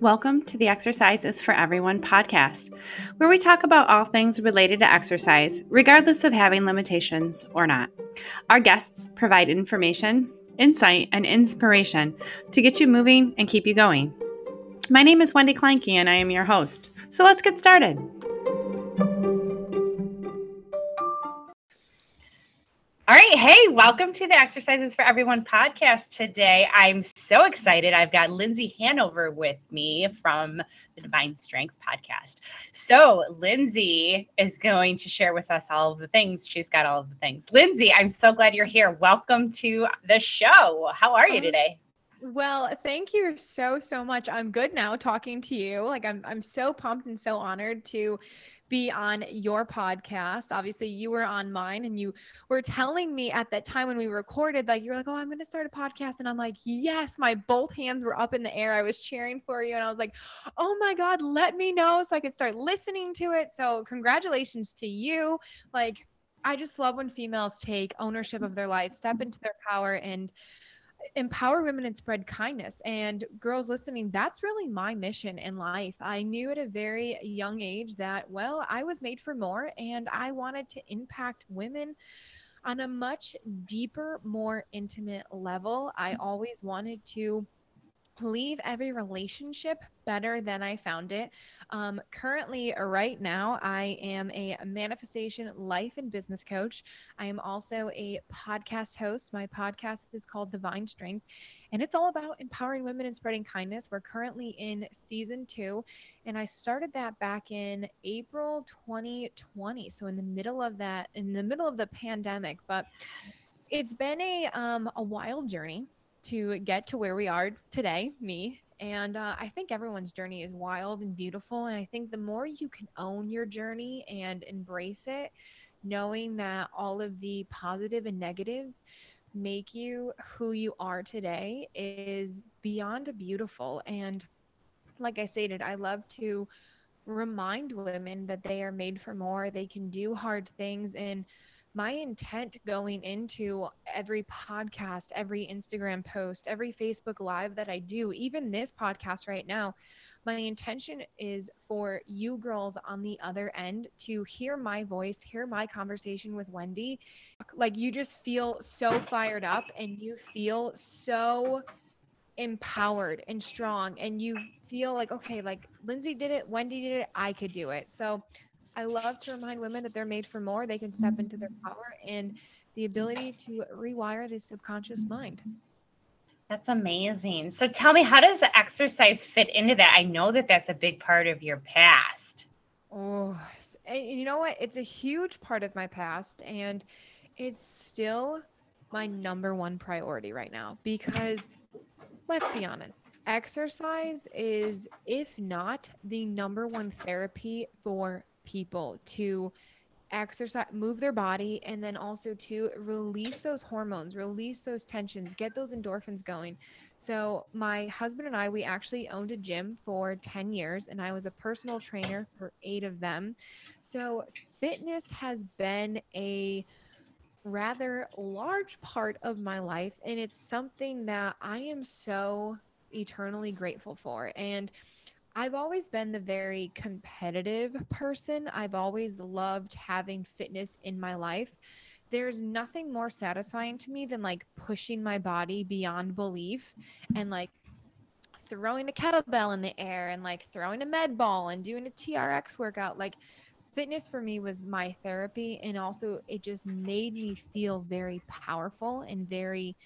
Welcome to the Exercise is for Everyone podcast, where we talk about all things related to exercise, regardless of having limitations or not. Our guests provide information, insight, and inspiration to get you moving and keep you going. My name is Wendy Kleinke, and I am your host. So let's get started. Welcome to the Exercise is for Everyone podcast today. I'm so excited. I've got Lindsay Hanover with me from the Divine Strength podcast. So, Lindsay is going to share with us all of the things. She's got all of the things. Lindsay, I'm so glad you're here. Welcome to the show. How are you today? Well, thank you so so much. I'm good now talking to you. Like I'm I'm so pumped and so honored to be on your podcast. Obviously, you were on mine and you were telling me at that time when we recorded, like, you're like, oh, I'm going to start a podcast. And I'm like, yes, my both hands were up in the air. I was cheering for you. And I was like, oh my God, let me know so I could start listening to it. So, congratulations to you. Like, I just love when females take ownership of their life, step into their power, and empower women and spread kindness. And girls listening, that's really my mission in life. I knew at a very young age that, well, I was made for more and I wanted to impact women on a much deeper, more intimate level. I mm-hmm. always wanted to leave every relationship better than I found it. Um, currently, right now, I am a manifestation life and business coach. I am also a podcast host. My podcast is called Divine Strength, and it's all about empowering women and spreading kindness. We're currently in season two, and I started that back in April 2020. So, in the middle of that, in the middle of the pandemic, but it's been a um, a wild journey to get to where we are today, me. And uh, I think everyone's journey is wild and beautiful. And I think the more you can own your journey and embrace it, knowing that all of the positive and negatives make you who you are today is beyond beautiful. And like I stated, I love to remind women that they are made for more, they can do hard things. And my intent going into every podcast, every Instagram post, every Facebook Live that I do, even this podcast right now, my intention is for you girls on the other end to hear my voice, hear my conversation with Wendy. Like you just feel so fired up and you feel so empowered and strong and you feel like okay like lindsay did it wendy did it i could do it so I love to remind women that they're made for more. They can step into their power and the ability to rewire the subconscious mind. That's amazing. So tell me, how does the exercise fit into that? I know that that's a big part of your past. Oh, you know what? It's a huge part of my past, and it's still my number one priority right now because let's be honest, exercise is, if not the number one therapy for people to exercise move their body and then also to release those hormones release those tensions get those endorphins going. So my husband and i we actually owned a gym for 10 years and i was a personal trainer for eight of them. So fitness has been a rather large part of my life and it's something that i am so eternally grateful for. And I've always been the very competitive person. I've always loved having fitness in my life. There's nothing more satisfying to me than like pushing my body beyond belief and like throwing a kettlebell in the air and like throwing a med ball and doing a TRX workout. Like fitness for me was my therapy and also it just made me feel very powerful and very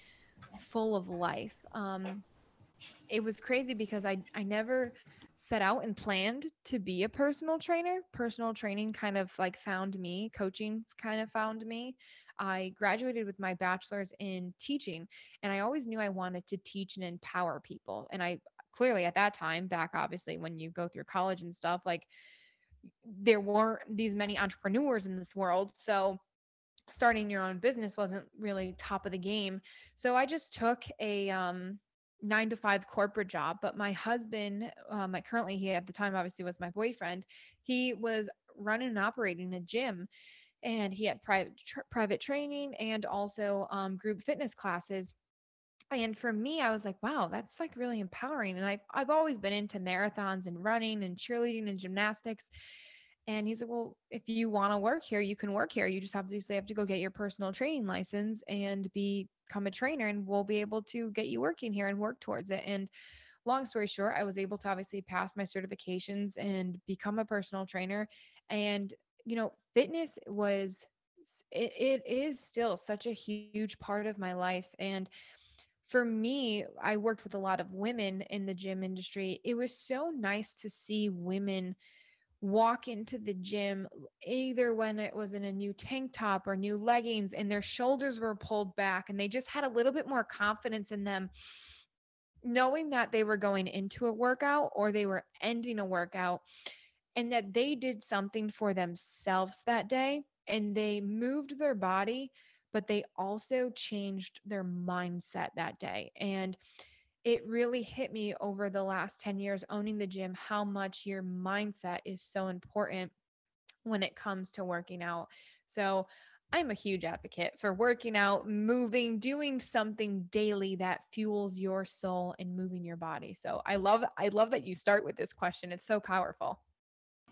full of life. Um it was crazy because I I never set out and planned to be a personal trainer. Personal training kind of like found me, coaching kind of found me. I graduated with my bachelor's in teaching, and I always knew I wanted to teach and empower people. And I clearly at that time, back obviously when you go through college and stuff, like there weren't these many entrepreneurs in this world. So starting your own business wasn't really top of the game. So I just took a um nine to five corporate job. But my husband, um, currently he at the time obviously was my boyfriend. He was running and operating a gym, and he had private private training and also um, group fitness classes. and for me i was like wow that's like really empowering and i've, I've always been into marathons and running and cheerleading and gymnastics and he's like well if you want to work here you can work here. You just obviously have to go get your personal training license and become a trainer and we'll be able to get you working here and work towards it. And long story short i was able to obviously pass my certifications and become a personal trainer. And you know fitness was it, it is still such a huge part of my life. And for me, I worked with a lot of women in the gym industry. It was so nice to see women walk into the gym either when it was in a new tank top or new leggings and their shoulders were pulled back and they just had a little bit more confidence in them knowing that they were going into a workout or they were ending a workout and that they did something for themselves that day and they moved their body but they also changed their mindset that day. And it really hit me over the last 10 years owning the gym how much your mindset is so important when it comes to working out. So, I'm a huge advocate for working out, moving, doing something daily that fuels your soul and moving your body. So, I love I love that you start with this question. It's so powerful.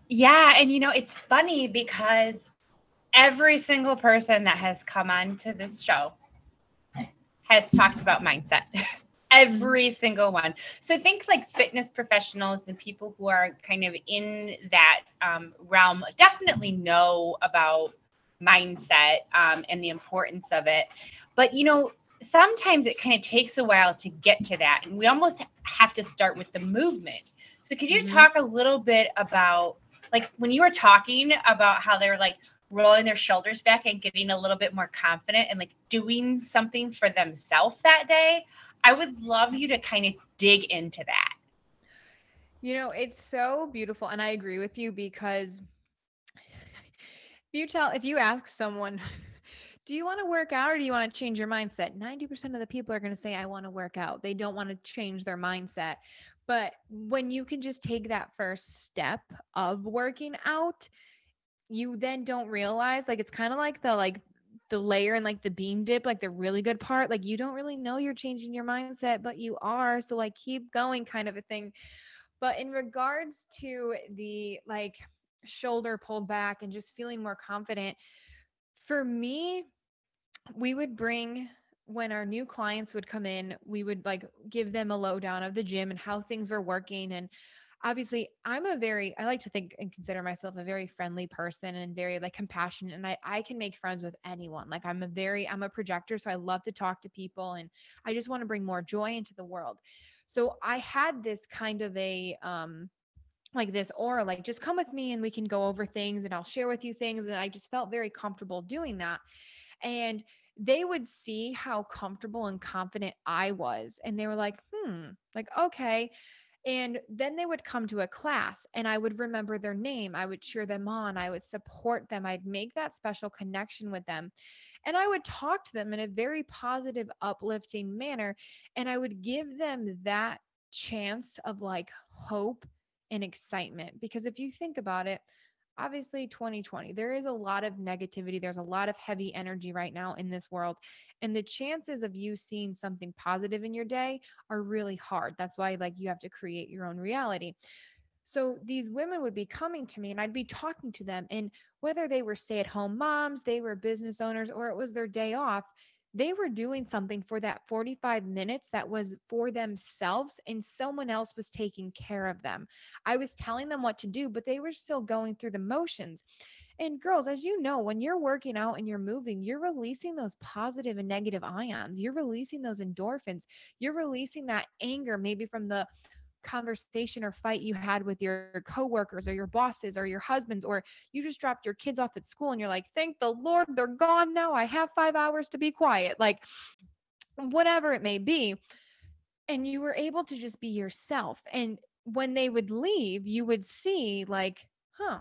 Yeah, and you know, it's funny because every single person that has come on to this show has talked about mindset. every single one. So think like fitness professionals and people who are kind of in that um, realm definitely know about mindset um, and the importance of it. But you know, sometimes it kind of takes a while to get to that, and we almost have to start with the movement. So could you mm-hmm. talk a little bit about like when you were talking about how they're like rolling their shoulders back and getting a little bit more confident and like doing something for themselves that day. I would love you to kind of dig into that. You know, it's so beautiful. And I agree with you because if you tell, if you ask someone, do you want to work out or do you want to change your mindset? 90% of the people are going to say, I want to work out. They don't want to change their mindset. But when you can just take that first step of working out, you then don't realize like it's kind of like the like the layer and like the bean dip, like the really good part. Like you don't really know you're changing your mindset, but you are. So like keep going kind of a thing. But in regards to the like shoulder pulled back and just feeling more confident, for me, we would bring when our new clients would come in, we would like give them a lowdown of the gym and how things were working and obviously i'm a very i like to think and consider myself a very friendly person and very like compassionate and i i can make friends with anyone. Like i'm a very i'm a projector so i love to talk to people and i just want to bring more joy into the world. So i had this kind of a um like this aura like just come with me and we can go over things and i'll share with you things and i just felt very comfortable doing that. And they would see how comfortable and confident i was and they were like hmm like okay and then they would come to a class and I would remember their name. I would cheer them on. I would support them. I'd make that special connection with them. And I would talk to them in a very positive, uplifting manner. And I would give them that chance of like hope and excitement. Because if you think about it, obviously 2020 there is a lot of negativity there's a lot of heavy energy right now in this world and the chances of you seeing something positive in your day are really hard. That's why like you have to create your own reality. So these women would be coming to me and I'd be talking to them and whether they were stay at home moms they were business owners or it was their day off they were doing something for that 45 minutes that was for themselves and someone else was taking care of them. I was telling them what to do, but they were still going through the motions. And girls, as you know, when you're working out and you're moving, you're releasing those positive and negative ions. You're releasing those endorphins. You're releasing that anger, maybe from the conversation or fight you had with your coworkers or your bosses or your husbands or you just dropped your kids off at school and you're like thank the lord they're gone now i have 5 hours to be quiet like whatever it may be and you were able to just be yourself and when they would leave you would see like huh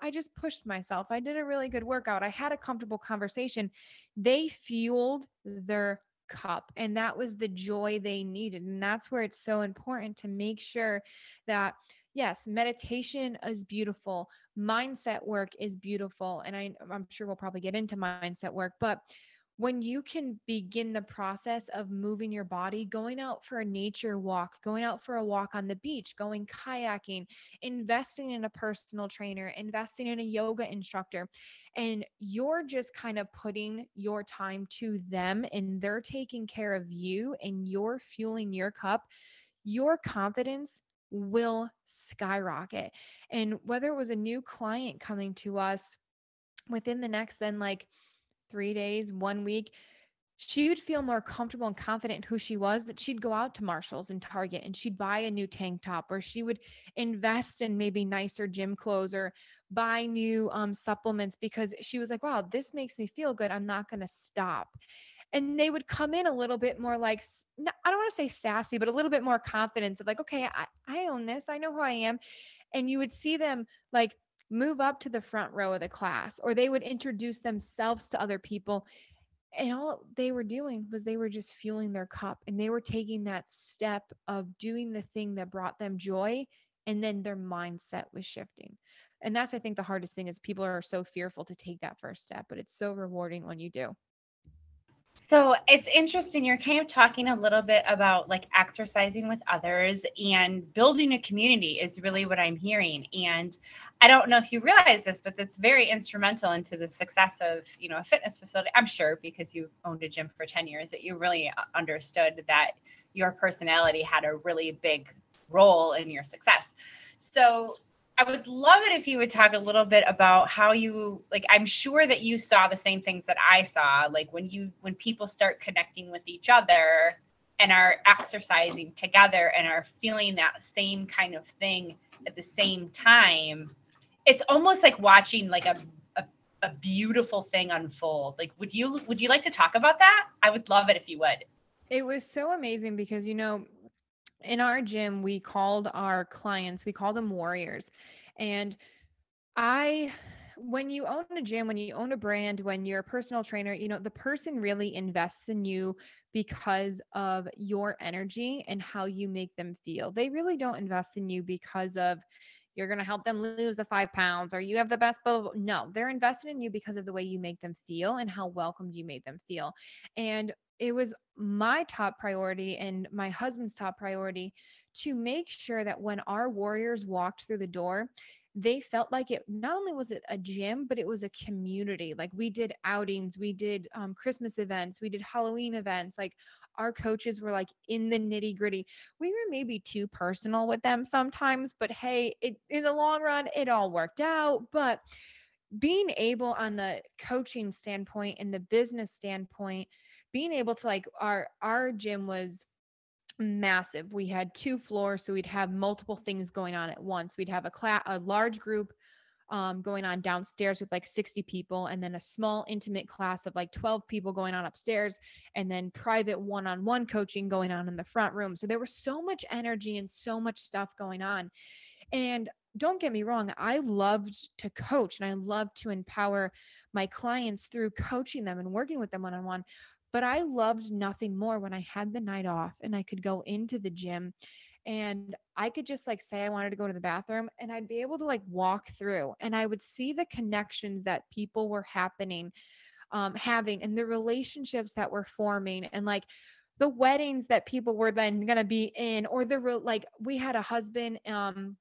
I just pushed myself. I did a really good workout. I had a comfortable conversation. They fueled their cup and that was the joy they needed and that's where it's so important to make sure that yes meditation is beautiful mindset work is beautiful and I, i'm sure we'll probably get into mindset work but when you can begin the process of moving your body, going out for a nature walk, going out for a walk on the beach, going kayaking, investing in a personal trainer, investing in a yoga instructor, and you're just kind of putting your time to them and they're taking care of you and you're fueling your cup, your confidence will skyrocket. And whether it was a new client coming to us within the next, then like, three days, one week, she would feel more comfortable and confident in who she was that she'd go out to Marshalls and Target and she'd buy a new tank top or she would invest in maybe nicer gym clothes or buy new um, supplements because she was like, wow, this makes me feel good. I'm not going to stop. And they would come in a little bit more like, I don't want to say sassy, but a little bit more confidence of like, okay, I, I own this. I know who I am. And you would see them like move up to the front row of the class or they would introduce themselves to other people and all they were doing was they were just fueling their cup and they were taking that step of doing the thing that brought them joy and then their mindset was shifting and that's i think the hardest thing is people are so fearful to take that first step but it's so rewarding when you do so it's interesting. You're kind of talking a little bit about like exercising with others and building a community is really what I'm hearing. And I don't know if you realize this, but that's very instrumental into the success of, you know, a fitness facility. I'm sure because you owned a gym for 10 years that you really understood that your personality had a really big role in your success. So I would love it if you would talk a little bit about how you like I'm sure that you saw the same things that I saw like when you when people start connecting with each other and are exercising together and are feeling that same kind of thing at the same time it's almost like watching like a, a a beautiful thing unfold like would you would you like to talk about that I would love it if you would it was so amazing because you know in our gym, we called our clients, we called them warriors. And I, when you own a gym, when you own a brand, when you're a personal trainer, you know, the person really invests in you because of your energy and how you make them feel. They really don't invest in you because of, you're going to help them lose the five pounds or you have the best blah, no they're invested in you because of the way you make them feel and how welcomed you made them feel. And it was my top priority and my husband's top priority to make sure that when our warriors walked through the door, they felt like it not only was it a gym but it was a community. Like we did outings we did um, christmas events we did halloween events like our coaches were like in the nitty gritty we were maybe too personal with them sometimes but hey it, in the long run it all worked out but being able on the coaching standpoint and the business standpoint being able to like our our gym was massive. We had two floors, so we'd have multiple things going on at once. We'd have a class, a large group um, going on downstairs with like 60 people, and then a small intimate class of like 12 people going on upstairs, and then private one on one coaching going on in the front room. So there was so much energy and so much stuff going on. And don't get me wrong, I loved to coach and I loved to empower my clients through coaching them and working with them one on one. But I loved nothing more when I had the night off and I could go into the gym and I could just like say I wanted to go to the bathroom and I'd be able to like walk through and I would see the connections that people were happening um having and the relationships that were forming and like the weddings that people were then going to be in or the real like we had a husband um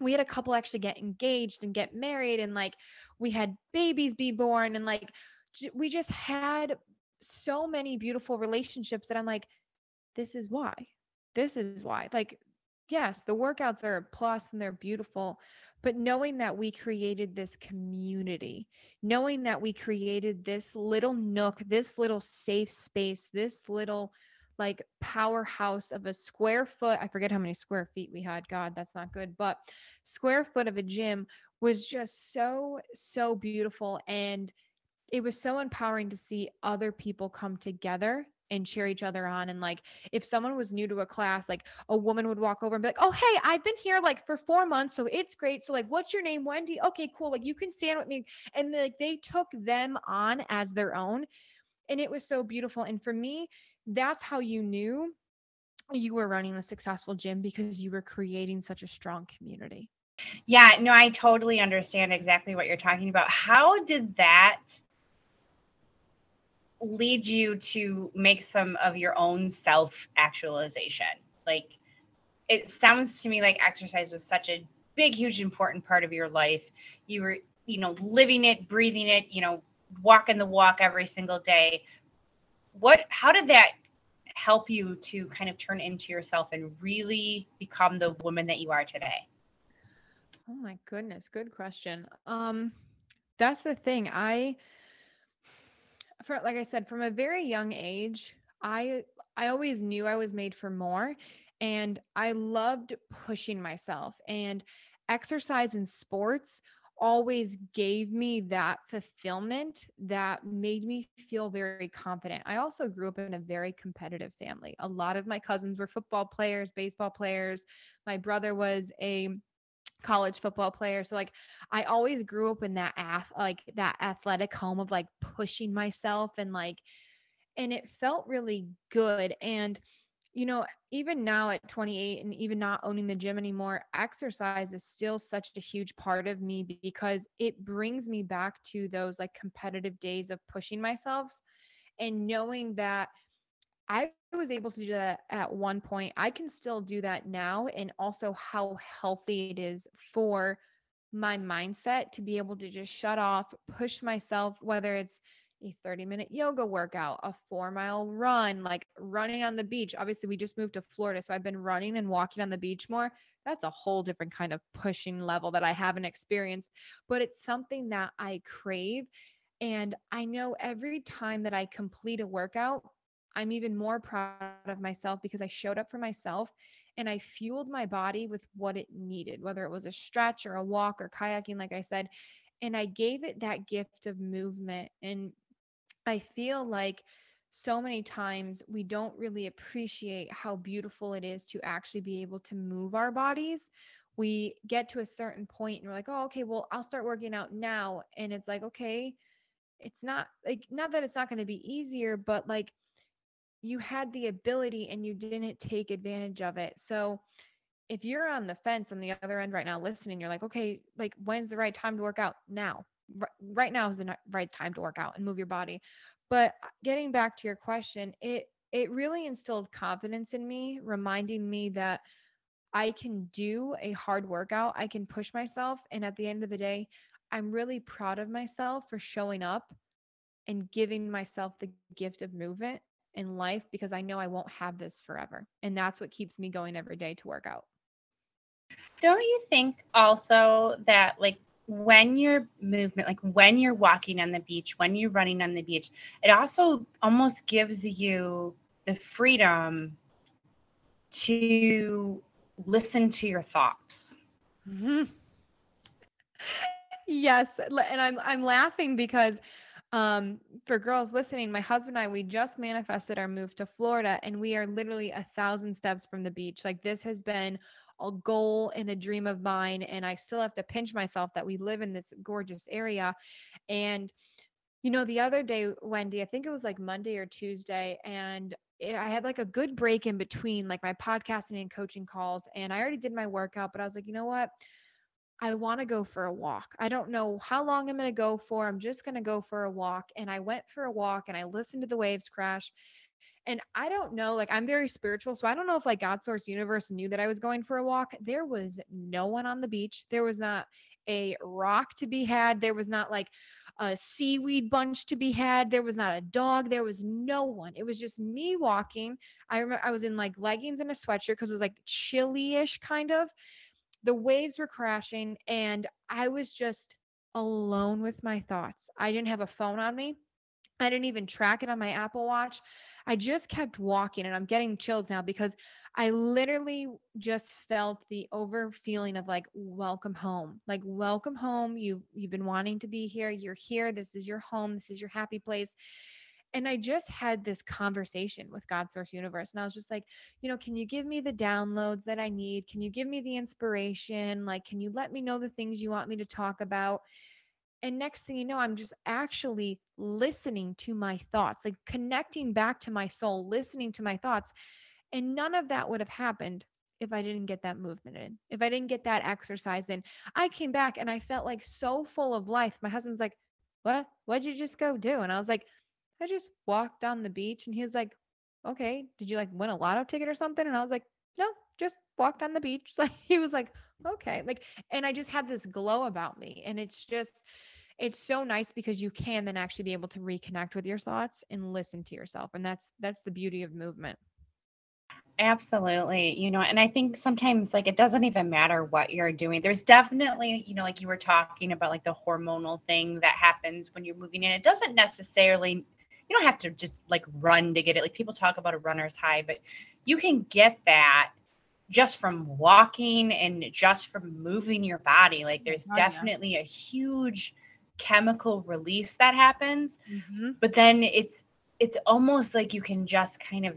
we had a couple actually get engaged and get married and like we had babies be born and like we just had so many beautiful relationships that I'm like, this is why. This is why. Like, yes, the workouts are a plus and they're beautiful, but knowing that we created this community, knowing that we created this little nook, this little safe space, this little like powerhouse of a square foot. I forget how many square feet we had. God, that's not good. But square foot of a gym was just so, so beautiful. And it was so empowering to see other people come together and cheer each other on. And like, if someone was new to a class, like a woman would walk over and be like, Oh, hey, I've been here like for four months. So it's great. So, like, what's your name? Wendy. Okay, cool. Like, you can stand with me. And like, they took them on as their own. And it was so beautiful. And for me, that's how you knew you were running a successful gym because you were creating such a strong community. Yeah, no, I totally understand exactly what you're talking about. How did that lead you to make some of your own self actualization? Like, it sounds to me like exercise was such a big, huge, important part of your life. You were, you know, living it, breathing it, you know, walking the walk every single day. What, how did that help you to kind of turn into yourself and really become the woman that you are today? Oh my goodness, good question. Um that's the thing. I for like I said from a very young age, I I always knew I was made for more and I loved pushing myself and exercise and sports always gave me that fulfillment that made me feel very confident. I also grew up in a very competitive family. A lot of my cousins were football players, baseball players. My brother was a college football player. So like I always grew up in that ath like that athletic home of like pushing myself and like and it felt really good and you know, even now at 28 and even not owning the gym anymore, exercise is still such a huge part of me because it brings me back to those like competitive days of pushing myself and knowing that I was able to do that at one point. I can still do that now. And also how healthy it is for my mindset to be able to just shut off, push myself, whether it's a 30 minute yoga workout, a four mile run, like running on the beach. Obviously, we just moved to Florida. So I've been running and walking on the beach more. That's a whole different kind of pushing level that I haven't experienced, but it's something that I crave. And I know every time that I complete a workout, I'm even more proud of myself because I showed up for myself and I fueled my body with what it needed, whether it was a stretch or a walk or kayaking, like I said. And I gave it that gift of movement. And I feel like so many times we don't really appreciate how beautiful it is to actually be able to move our bodies. We get to a certain point and we're like, oh, okay, well, I'll start working out now. And it's like, okay, it's not like, not that it's not going to be easier, but like you had the ability and you didn't take advantage of it. So, if you're on the fence on the other end right now listening, you're like, okay, like when's the right time to work out? Now right now is the right time to work out and move your body. But uh, getting back to your question, it it really instilled confidence in me, reminding me that I can do a hard workout, I can push myself, and at the end of the day, I'm really proud of myself for showing up and giving myself the gift of movement in life because I know I won't have this forever. And that's what keeps me going every day to work out. Don't you think also that like when you're movement like when you're walking on the beach when you're running on the beach it also almost gives you the freedom to listen to your thoughts mm-hmm. yes and i'm i'm laughing because um for girls listening my husband and i we just manifested our move to florida and we are literally a thousand steps from the beach like this has been a goal and a dream of mine. And I still have to pinch myself that we live in this gorgeous area. And, you know, the other day, Wendy, I think it was like Monday or Tuesday, and I had like a good break in between like my podcasting and coaching calls. And I already did my workout, but I was like, you know what? I want to go for a walk. I don't know how long I'm going to go for. I'm just going to go for a walk. And I went for a walk and I listened to the waves crash. And I don't know, like I'm very spiritual. So I don't know if like God Source Universe knew that I was going for a walk. There was no one on the beach. There was not a rock to be had. There was not like a seaweed bunch to be had. There was not a dog. There was no one. It was just me walking. I remember I was in like leggings and a sweatshirt because it was like chilly-ish kind of. The waves were crashing and I was just alone with my thoughts. I didn't have a phone on me. I didn't even track it on my Apple Watch. I just kept walking and I'm getting chills now because I literally just felt the over feeling of like welcome home. Like welcome home. You you've been wanting to be here. You're here. This is your home. This is your happy place. And I just had this conversation with God Source Universe. And I was just like, you know, can you give me the downloads that I need? Can you give me the inspiration? Like, can you let me know the things you want me to talk about? And next thing you know, I'm just actually listening to my thoughts, like connecting back to my soul, listening to my thoughts. And none of that would have happened if I didn't get that movement in, if I didn't get that exercise in. I came back and I felt like so full of life. My husband's like, What? What'd you just go do? And I was like, I just walked down the beach. And he was like, okay, did you like win a lotto ticket or something? And I was like, no, just walked on the beach. Like he was like, okay. Like, and I just had this glow about me. And it's just, it's so nice because you can then actually be able to reconnect with your thoughts and listen to yourself. And that's that's the beauty of movement. Absolutely. You know, and I think sometimes like it doesn't even matter what you're doing. There's definitely, you know, like you were talking about like the hormonal thing that happens when you're moving in. It doesn't necessarily you don't have to just like run to get it. Like people talk about a runner's high, but you can get that just from walking and just from moving your body. Like there's oh, definitely yeah. a huge chemical release that happens. Mm-hmm. But then it's it's almost like you can just kind of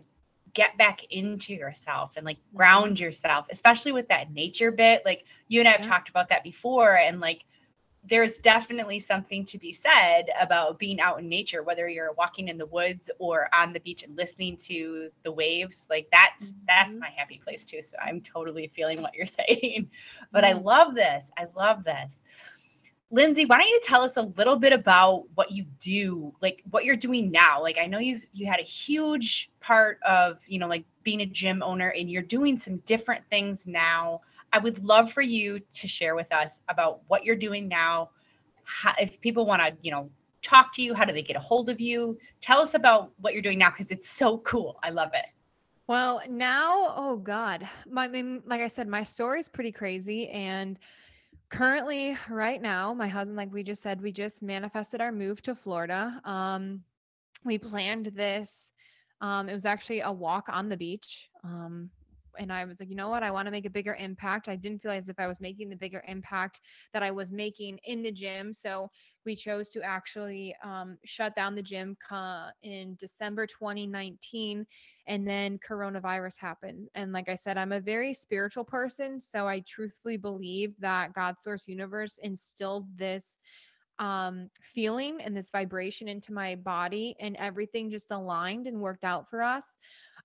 get back into yourself and like mm-hmm. ground yourself, especially with that nature bit. Like you and I have yeah. talked about that before and like there's definitely something to be said about being out in nature, whether you're walking in the woods or on the beach and listening to the waves. Like that's mm-hmm. that's my happy place too. So I'm totally feeling what you're saying. But mm-hmm. I love this. I love this. Lindsay, why don't you tell us a little bit about what you do, like what you're doing now? Like I know you you had a huge part of, you know, like being a gym owner and you're doing some different things now I would love for you to share with us about what you're doing now. How, if people want to, you know, talk to you, how do they get a hold of you? Tell us about what you're doing now because it's so cool. I love it. Well, now, oh God, my, like I said, my story is pretty crazy. And currently, right now, my husband, like we just said, we just manifested our move to Florida. Um, we planned this. Um, it was actually a walk on the beach. Um, and I was like, you know what? I want to make a bigger impact. I didn't feel as if I was making the bigger impact that I was making in the gym. So we chose to actually um, shut down the gym in December 2019. And then coronavirus happened. And like I said, I'm a very spiritual person. So I truthfully believe that God Source Universe instilled this um feeling and this vibration into my body and everything just aligned and worked out for us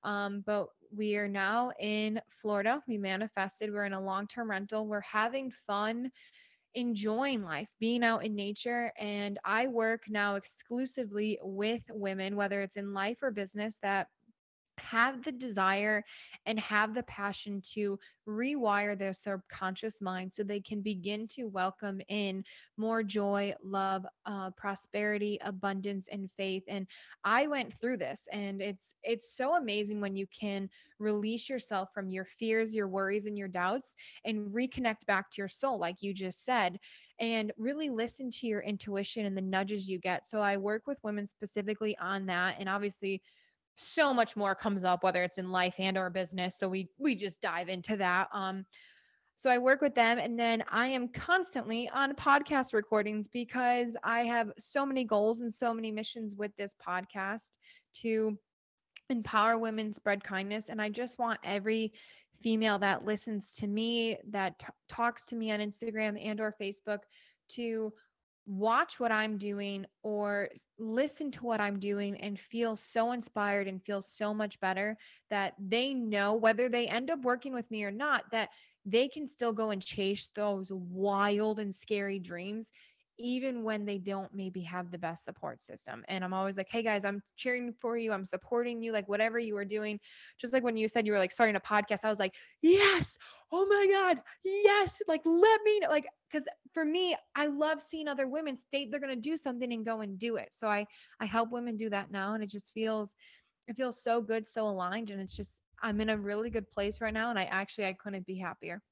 um but we are now in Florida. We manifested. We're in a long term rental. We're having fun, enjoying life, being out in nature. And I work now exclusively with women, whether it's in life or business, that have the desire and have the passion to rewire their subconscious mind so they can begin to welcome in more joy, love, uh, prosperity, abundance, and faith. And I went through this, and it's it's so amazing when you can release yourself from your fears, your worries, and your doubts, and reconnect back to your soul, like you just said and really listen to your intuition and the nudges you get. So I work with women specifically on that. And obviously, so much more comes up whether it's in life and or business so we we just dive into that um so I work with them and then I am constantly on podcast recordings because I have so many goals and so many missions with this podcast to empower women, spread kindness. And I just want every female that listens to me, that t- talks to me on Instagram and or Facebook to watch what I'm doing or listen to what I'm doing and feel so inspired and feel so much better that they know whether they end up working with me or not, that they can still go and chase those wild and scary dreams even when they don't maybe have the best support system. And I'm always like, hey guys, I'm cheering for you. I'm supporting you, like whatever you are doing. Just like when you said you were like starting a podcast, I was like, yes, oh my God, yes, like let me know. Like, because for me, I love seeing other women state they're gonna do something and go and do it. So I I help women do that now. And it just feels it feels so good, so aligned. And it's just I'm in a really good place right now. And I actually I couldn't be happier.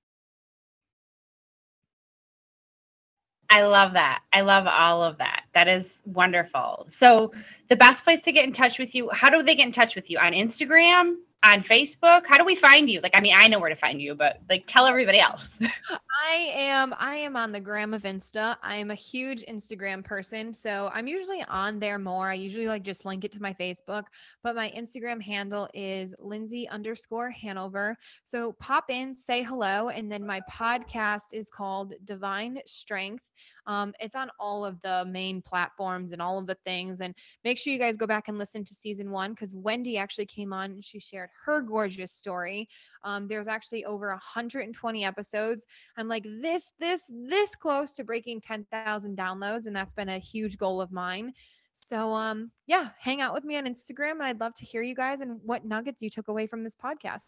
I love that. I love all of that. That is wonderful. So, the best place to get in touch with you, how do they get in touch with you? On Instagram? On Facebook? How do we find you? Like, I mean, I know where to find you, but like, tell everybody else. I am, I am on the gram of Insta. I am a huge Instagram person, so I'm usually on there more. I usually like just link it to my Facebook, but my Instagram handle is Lindsay underscore Hanover. So pop in, say hello, and then my podcast is called Divine Strength. Um, it's on all of the main platforms and all of the things. And make sure you guys go back and listen to season one because Wendy actually came on and she shared her gorgeous story. Um, there's actually over 120 episodes. I'm like this, this, this close to breaking 10,000 downloads, and that's been a huge goal of mine. So um yeah, hang out with me on Instagram and I'd love to hear you guys and what nuggets you took away from this podcast.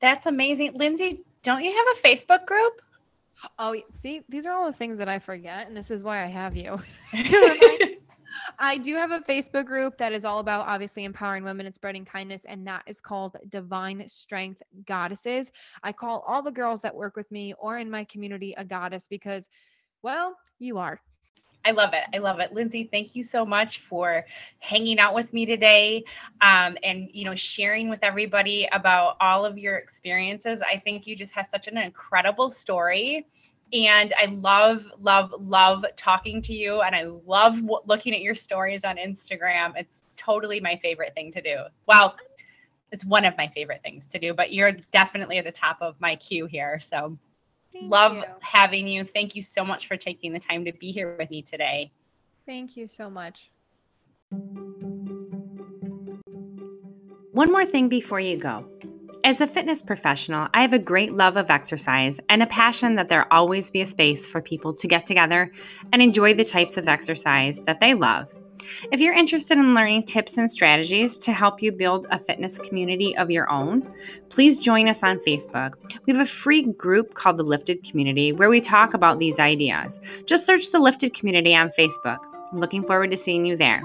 That's amazing. Lindsay, don't you have a Facebook group? Oh, see, these are all the things that I forget and this is why I have you. I do have a Facebook group that is all about obviously empowering women and spreading kindness, and that is called Divine Strength Goddesses. I call all the girls that work with me or in my community a goddess because, well, you are. I love it. I love it. Lindsay, thank you so much for hanging out with me today um, and, you know, sharing with everybody about all of your experiences. I think you just have such an incredible story and I love, love, love talking to you. And I love w- looking at your stories on Instagram. It's totally my favorite thing to do. Well, it's one of my favorite things to do, but you're definitely at the top of my queue here. So Thank love you. having you. Thank you so much for taking the time to be here with me today. Thank you so much. One more thing before you go. As a fitness professional, I have a great love of exercise and a passion that there always be a space for people to get together and enjoy the types of exercise that they love. If you're interested in learning tips and strategies to help you build a fitness community of your own, please join us on Facebook. We have a free group called the Lifted Community where we talk about these ideas. Just search the Lifted Community on Facebook. I'm looking forward to seeing you there.